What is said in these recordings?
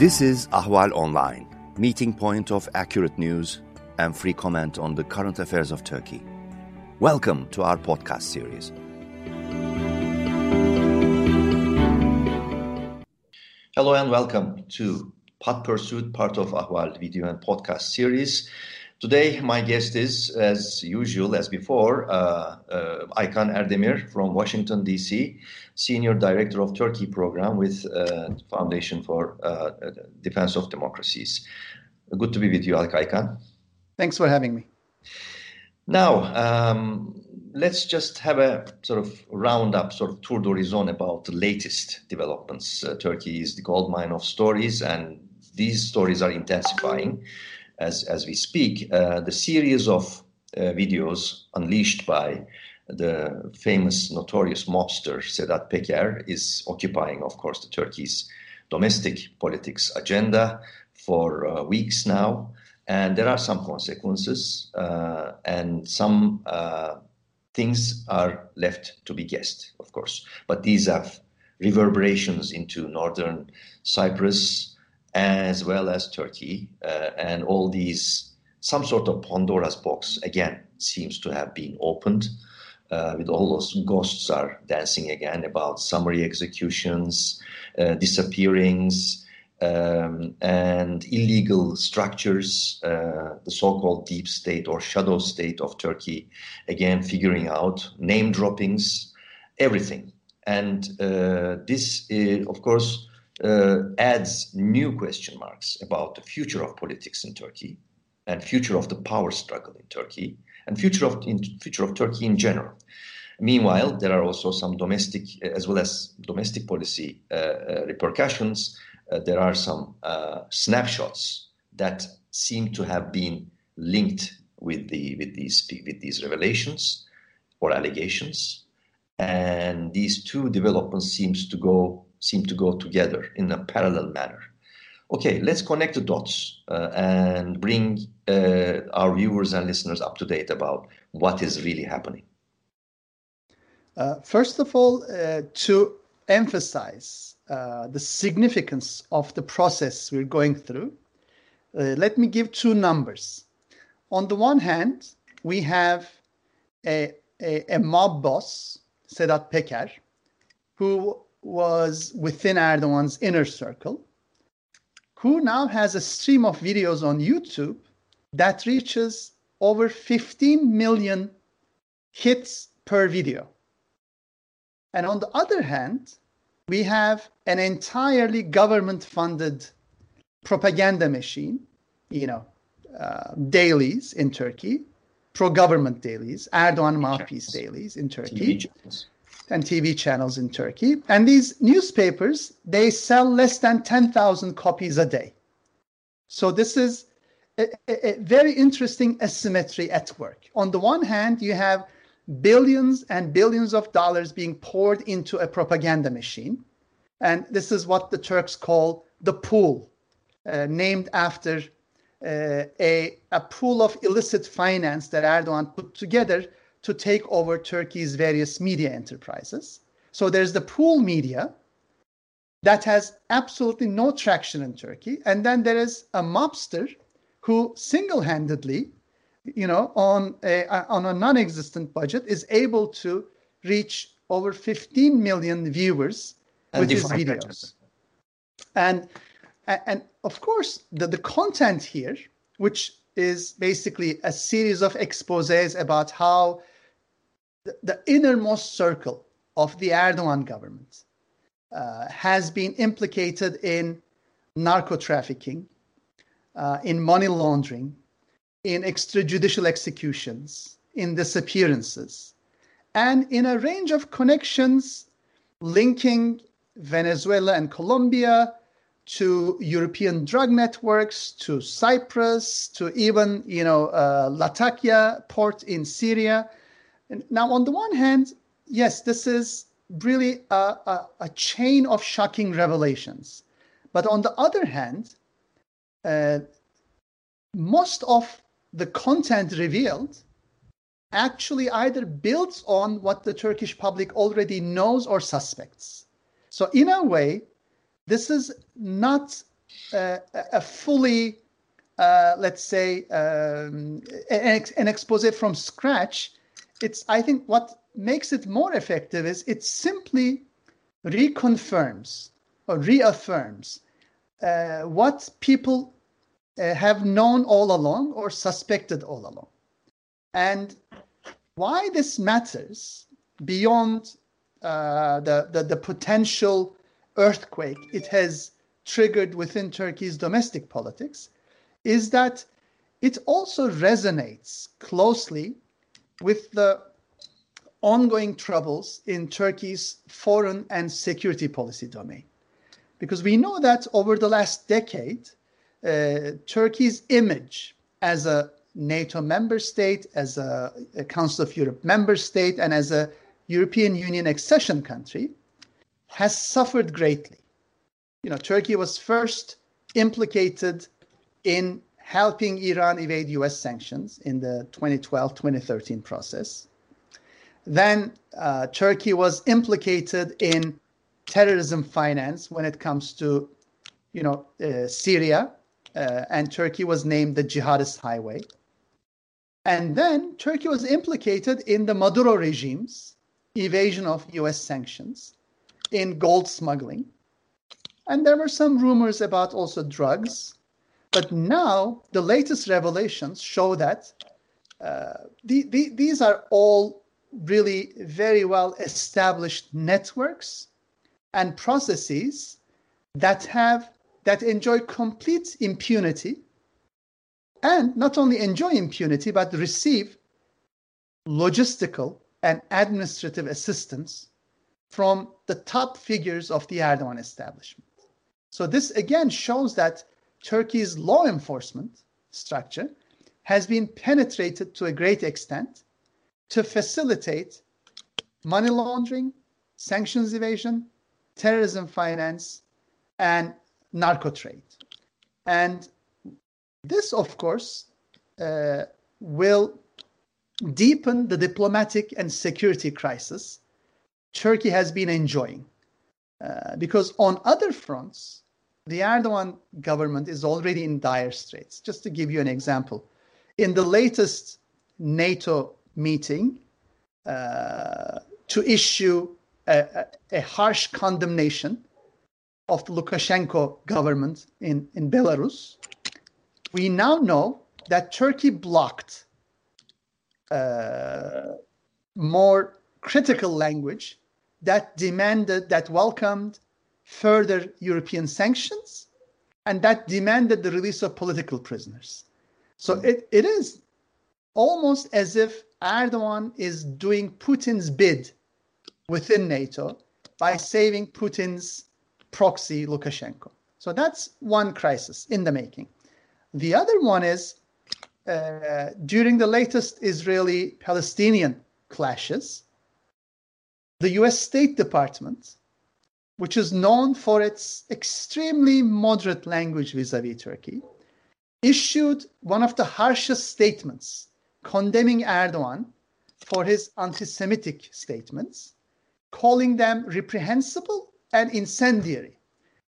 This is Ahval Online, meeting point of accurate news and free comment on the current affairs of Turkey. Welcome to our podcast series. Hello and welcome to Hot Pursuit, part of Ahval video and podcast series. Today, my guest is, as usual, as before, uh, uh, Aykan Erdemir from Washington, D.C., Senior Director of Turkey Program with uh, Foundation for uh, Defense of Democracies. Good to be with you, Aykan. Thanks for having me. Now, um, let's just have a sort of roundup, sort of tour d'horizon about the latest developments. Uh, Turkey is the gold mine of stories, and these stories are intensifying as, as we speak, uh, the series of uh, videos unleashed by the famous, notorious mobster Sedat Peker is occupying, of course, the Turkey's domestic politics agenda for uh, weeks now. And there are some consequences, uh, and some uh, things are left to be guessed, of course. But these have reverberations into northern Cyprus, as well as Turkey, uh, and all these some sort of Pandora's box again seems to have been opened. Uh, with all those ghosts are dancing again about summary executions, uh, disappearings, um, and illegal structures, uh, the so-called deep state or shadow state of Turkey, again figuring out name droppings, everything. And uh, this, is, of course, adds new question marks about the future of politics in Turkey and future of the power struggle in Turkey and future of in, future of Turkey in general. Meanwhile, there are also some domestic as well as domestic policy uh, uh, repercussions. Uh, there are some uh, snapshots that seem to have been linked with the with these with these revelations or allegations, and these two developments seems to go seem to go together in a parallel manner. Okay, let's connect the dots uh, and bring uh, our viewers and listeners up to date about what is really happening. Uh, first of all, uh, to emphasize uh, the significance of the process we're going through, uh, let me give two numbers. On the one hand, we have a, a, a mob boss, Sedat Peker, who was within Erdogan's inner circle, who now has a stream of videos on YouTube that reaches over 15 million hits per video. And on the other hand, we have an entirely government funded propaganda machine, you know, uh, dailies in Turkey, pro government dailies, Erdogan mouthpiece dailies in Turkey and TV channels in Turkey. And these newspapers, they sell less than 10,000 copies a day. So this is a, a, a, very interesting asymmetry at work. On the one hand, you have billions and billions of dollars being poured into a propaganda machine. And this is what the Turks call the pool, uh, named after uh, a, a pool of illicit finance that Erdogan put together to take over Turkey's various media enterprises. So there's the pool media that has absolutely no traction in Turkey. And then there is a mobster who single handedly, you know, on a, on a non existent budget is able to reach over 15 million viewers and with his videos. And, and of course, the, the content here, which is basically a series of exposes about how the, innermost circle of the Erdogan government uh, has been implicated in narco trafficking, uh, in money laundering, in extrajudicial executions, in disappearances, and in a range of connections linking Venezuela and Colombia to European drug networks, to Cyprus, to even you know uh, Latakia port in Syria, now, on the one hand, yes, this is really a, a, a chain of shocking revelations. But on the other hand, uh, most of the content revealed actually either builds on what the Turkish public already knows or suspects. So, in a way, this is not uh, a fully, uh, let's say, um, an, an expose from scratch. It's I think what makes it more effective is it simply reconfirms or reaffirms uh, what people uh, have known all along or suspected all along. And why this matters beyond uh, the, the, the potential earthquake it has triggered within Turkey's domestic politics is that it also resonates closely with the ongoing troubles in Turkey's foreign and security policy domain. Because we know that over the last decade, uh, Turkey's image as a NATO member state, as a, a, Council of Europe member state, and as a European Union accession country has suffered greatly. You know, Turkey was first implicated in helping Iran evade US sanctions in the 2012 2013 process. Then uh, Turkey was implicated in terrorism finance when it comes to, you know, uh, Syria, uh, and Turkey was named the jihadist highway. And then Turkey was implicated in the Maduro regime's evasion of US sanctions, in gold smuggling. And there were some rumors about also drugs. But now the latest revelations show that uh, the, the, these are all really very well established networks and processes that have that enjoy complete impunity and not only enjoy impunity but receive logistical and administrative assistance from the top figures of the Erdogan establishment. So this again shows that Turkey's law enforcement structure has been penetrated to a great extent to facilitate money laundering, sanctions evasion, terrorism finance, and narco trade. And this, of course, uh, will deepen the diplomatic and security crisis Turkey has been enjoying. Uh, because on other fronts, the Erdogan government is already in dire straits. Just to give you an example, in the latest NATO meeting, uh, to issue a, a, harsh condemnation of the Lukashenko government in, in Belarus, we now know that Turkey blocked uh, more critical language that demanded, that welcomed further European sanctions and that demanded the release of political prisoners. So it, it is almost as if Erdogan is doing Putin's bid within NATO by saving Putin's proxy Lukashenko. So that's one crisis in the making. The other one is uh, during the latest Israeli Palestinian clashes, the US State Department, which is known for its extremely moderate language vis a vis Turkey, issued one of the harshest statements condemning Erdogan for his anti Semitic statements, calling them reprehensible and incendiary.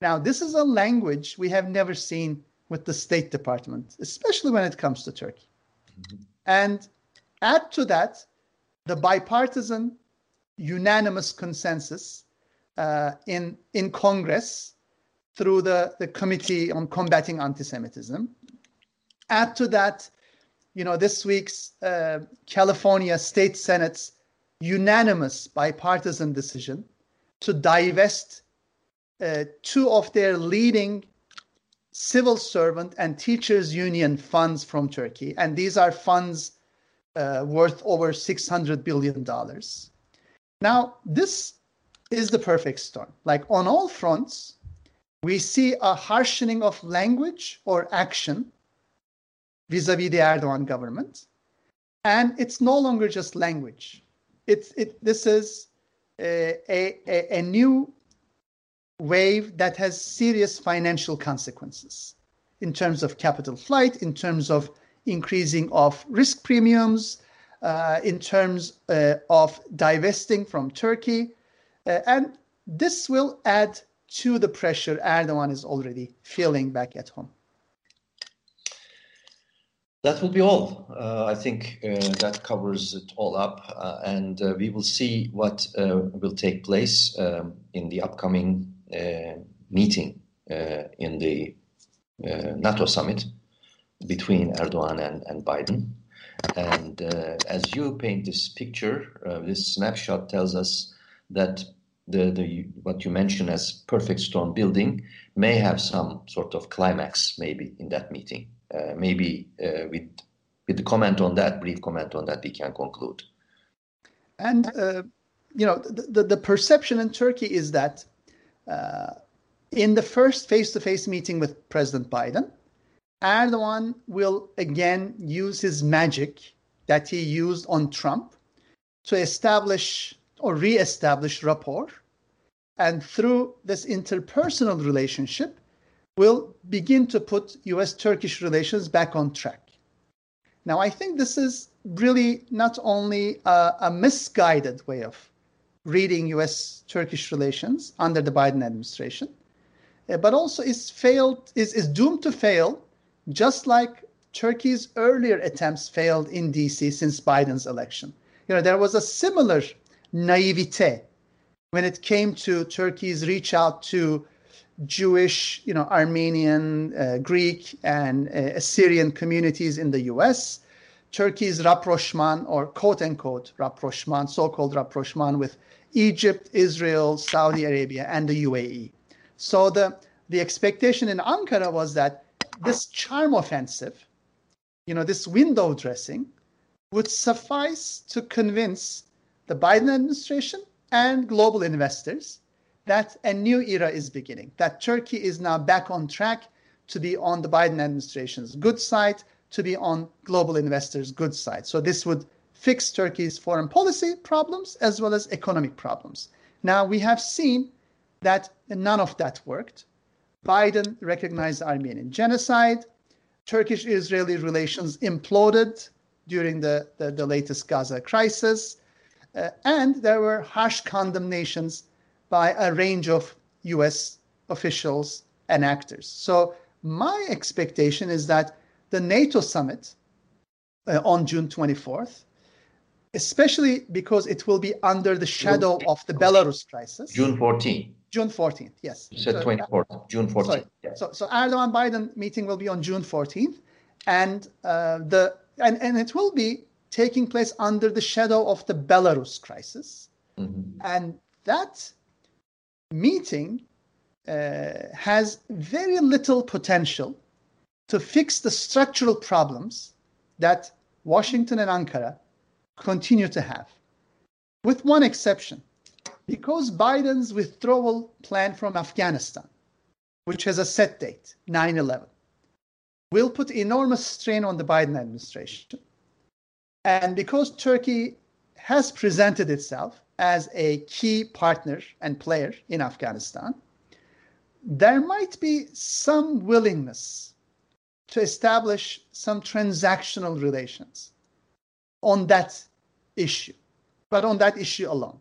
Now, this is a language we have never seen with the State Department, especially when it comes to Turkey. Mm-hmm. And add to that the bipartisan, unanimous consensus uh, in, in Congress through the, the Committee on Combating Anti-Semitism. Add to that, you know, this week's uh, California State Senate's unanimous bipartisan decision to divest uh, two of their leading civil servant and teachers union funds from Turkey. And these are funds uh, worth over $600 billion. Now, this is the perfect storm. Like on all fronts, we see a harshening of language or action vis-a-vis the Erdogan government. And it's no longer just language. It's, it, this is a, a, a new wave that has serious financial consequences in terms of capital flight, in terms of increasing of risk premiums, uh, in terms uh, of divesting from Turkey. Uh, and this will add to the pressure Erdogan is already feeling back at home. That will be all. Uh, I think uh, that covers it all up, uh, and uh, we will see what uh, will take place um, in the upcoming meeting in the NATO summit between Erdogan and, and Biden. And as you paint this picture, this snapshot tells us that the, the what you mentioned as perfect storm building may have some sort of climax maybe in that meeting. Uh, maybe uh, with with the comment on that, brief comment on that, we can conclude. And uh, you know, the, the, the perception in Turkey is that uh, in the first face-to-face meeting with President Biden, Erdogan will again use his magic that he used on Trump to establish or re-establish rapport, and through this interpersonal relationship, we'll begin to put US Turkish relations back on track. Now, I think this is really not only a, a misguided way of reading US Turkish relations under the Biden administration, uh, but also is failed is, is doomed to fail, just like Turkey's earlier attempts failed in DC since Biden's election. You know, there was a similar naivete when it came to Turkey's reach out to Jewish, you know, Armenian, uh, Greek, and uh, Assyrian communities in the U.S. Turkey's rapprochement, or quote unquote rapprochement, so-called rapprochement with Egypt, Israel, Saudi Arabia, and the UAE. So the the expectation in Ankara was that this charm offensive, you know, this window dressing, would suffice to convince the Biden administration and global investors that a new era is beginning, that Turkey is now back on track to be on the Biden administration's good side, to be on global investors' good side. So this would fix Turkey's foreign policy problems as well as economic problems. Now we have seen that none of that worked. Biden recognized Armenian genocide. Turkish Israeli relations imploded during the, the, the latest Gaza crisis. Uh, and there were harsh condemnations by a range of US officials and actors. So, my expectation is that the NATO summit uh, on June 24th, especially because it will be under the shadow of the Belarus crisis. June 14th. June 14th, yes. You said so, 24th, uh, June 14th. Sorry. So, so Erdogan Biden meeting will be on June 14th, and uh, the and, and it will be taking place under the shadow of the Belarus crisis, mm-hmm. and that meeting uh, has very little potential to fix the structural problems that Washington and Ankara continue to have, with one exception. Because Biden's withdrawal plan from Afghanistan, which has a set date, 9 11, will put enormous strain on the Biden administration. And because Turkey has presented itself as a key partner and player in Afghanistan, there might be some willingness to establish some transactional relations on that issue, but on that issue alone.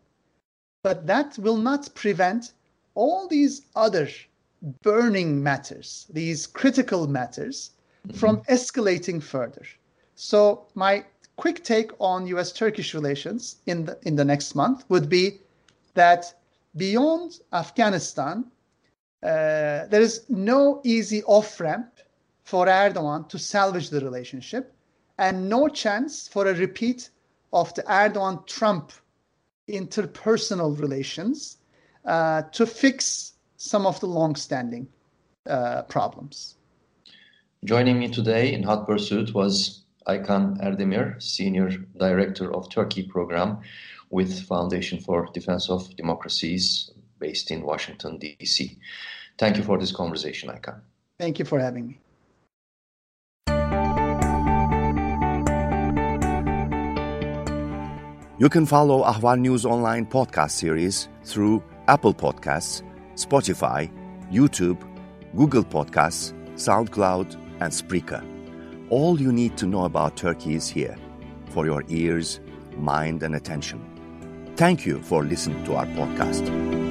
But that will not prevent all these other burning matters, these critical matters, mm-hmm. from escalating further. So, my quick take on US Turkish relations in the, in the next month would be that beyond Afghanistan, uh, there is no easy off ramp for Erdogan to salvage the relationship and no chance for a repeat of the Erdogan Trump interpersonal relations uh, to fix some of the long standing uh, problems. Joining me today in Hot Pursuit was Aykan Erdemir, Senior Director of Turkey Program with Foundation for Defense of Democracies based in Washington, D.C. Thank you for this conversation, Aykan. Thank you for having me. You can follow Ahval News Online podcast series through Apple Podcasts, Spotify, YouTube, Google Podcasts, SoundCloud, and Spreaker. All you need to know about Turkey is here for your ears, mind, and attention. Thank you for listening to our podcast.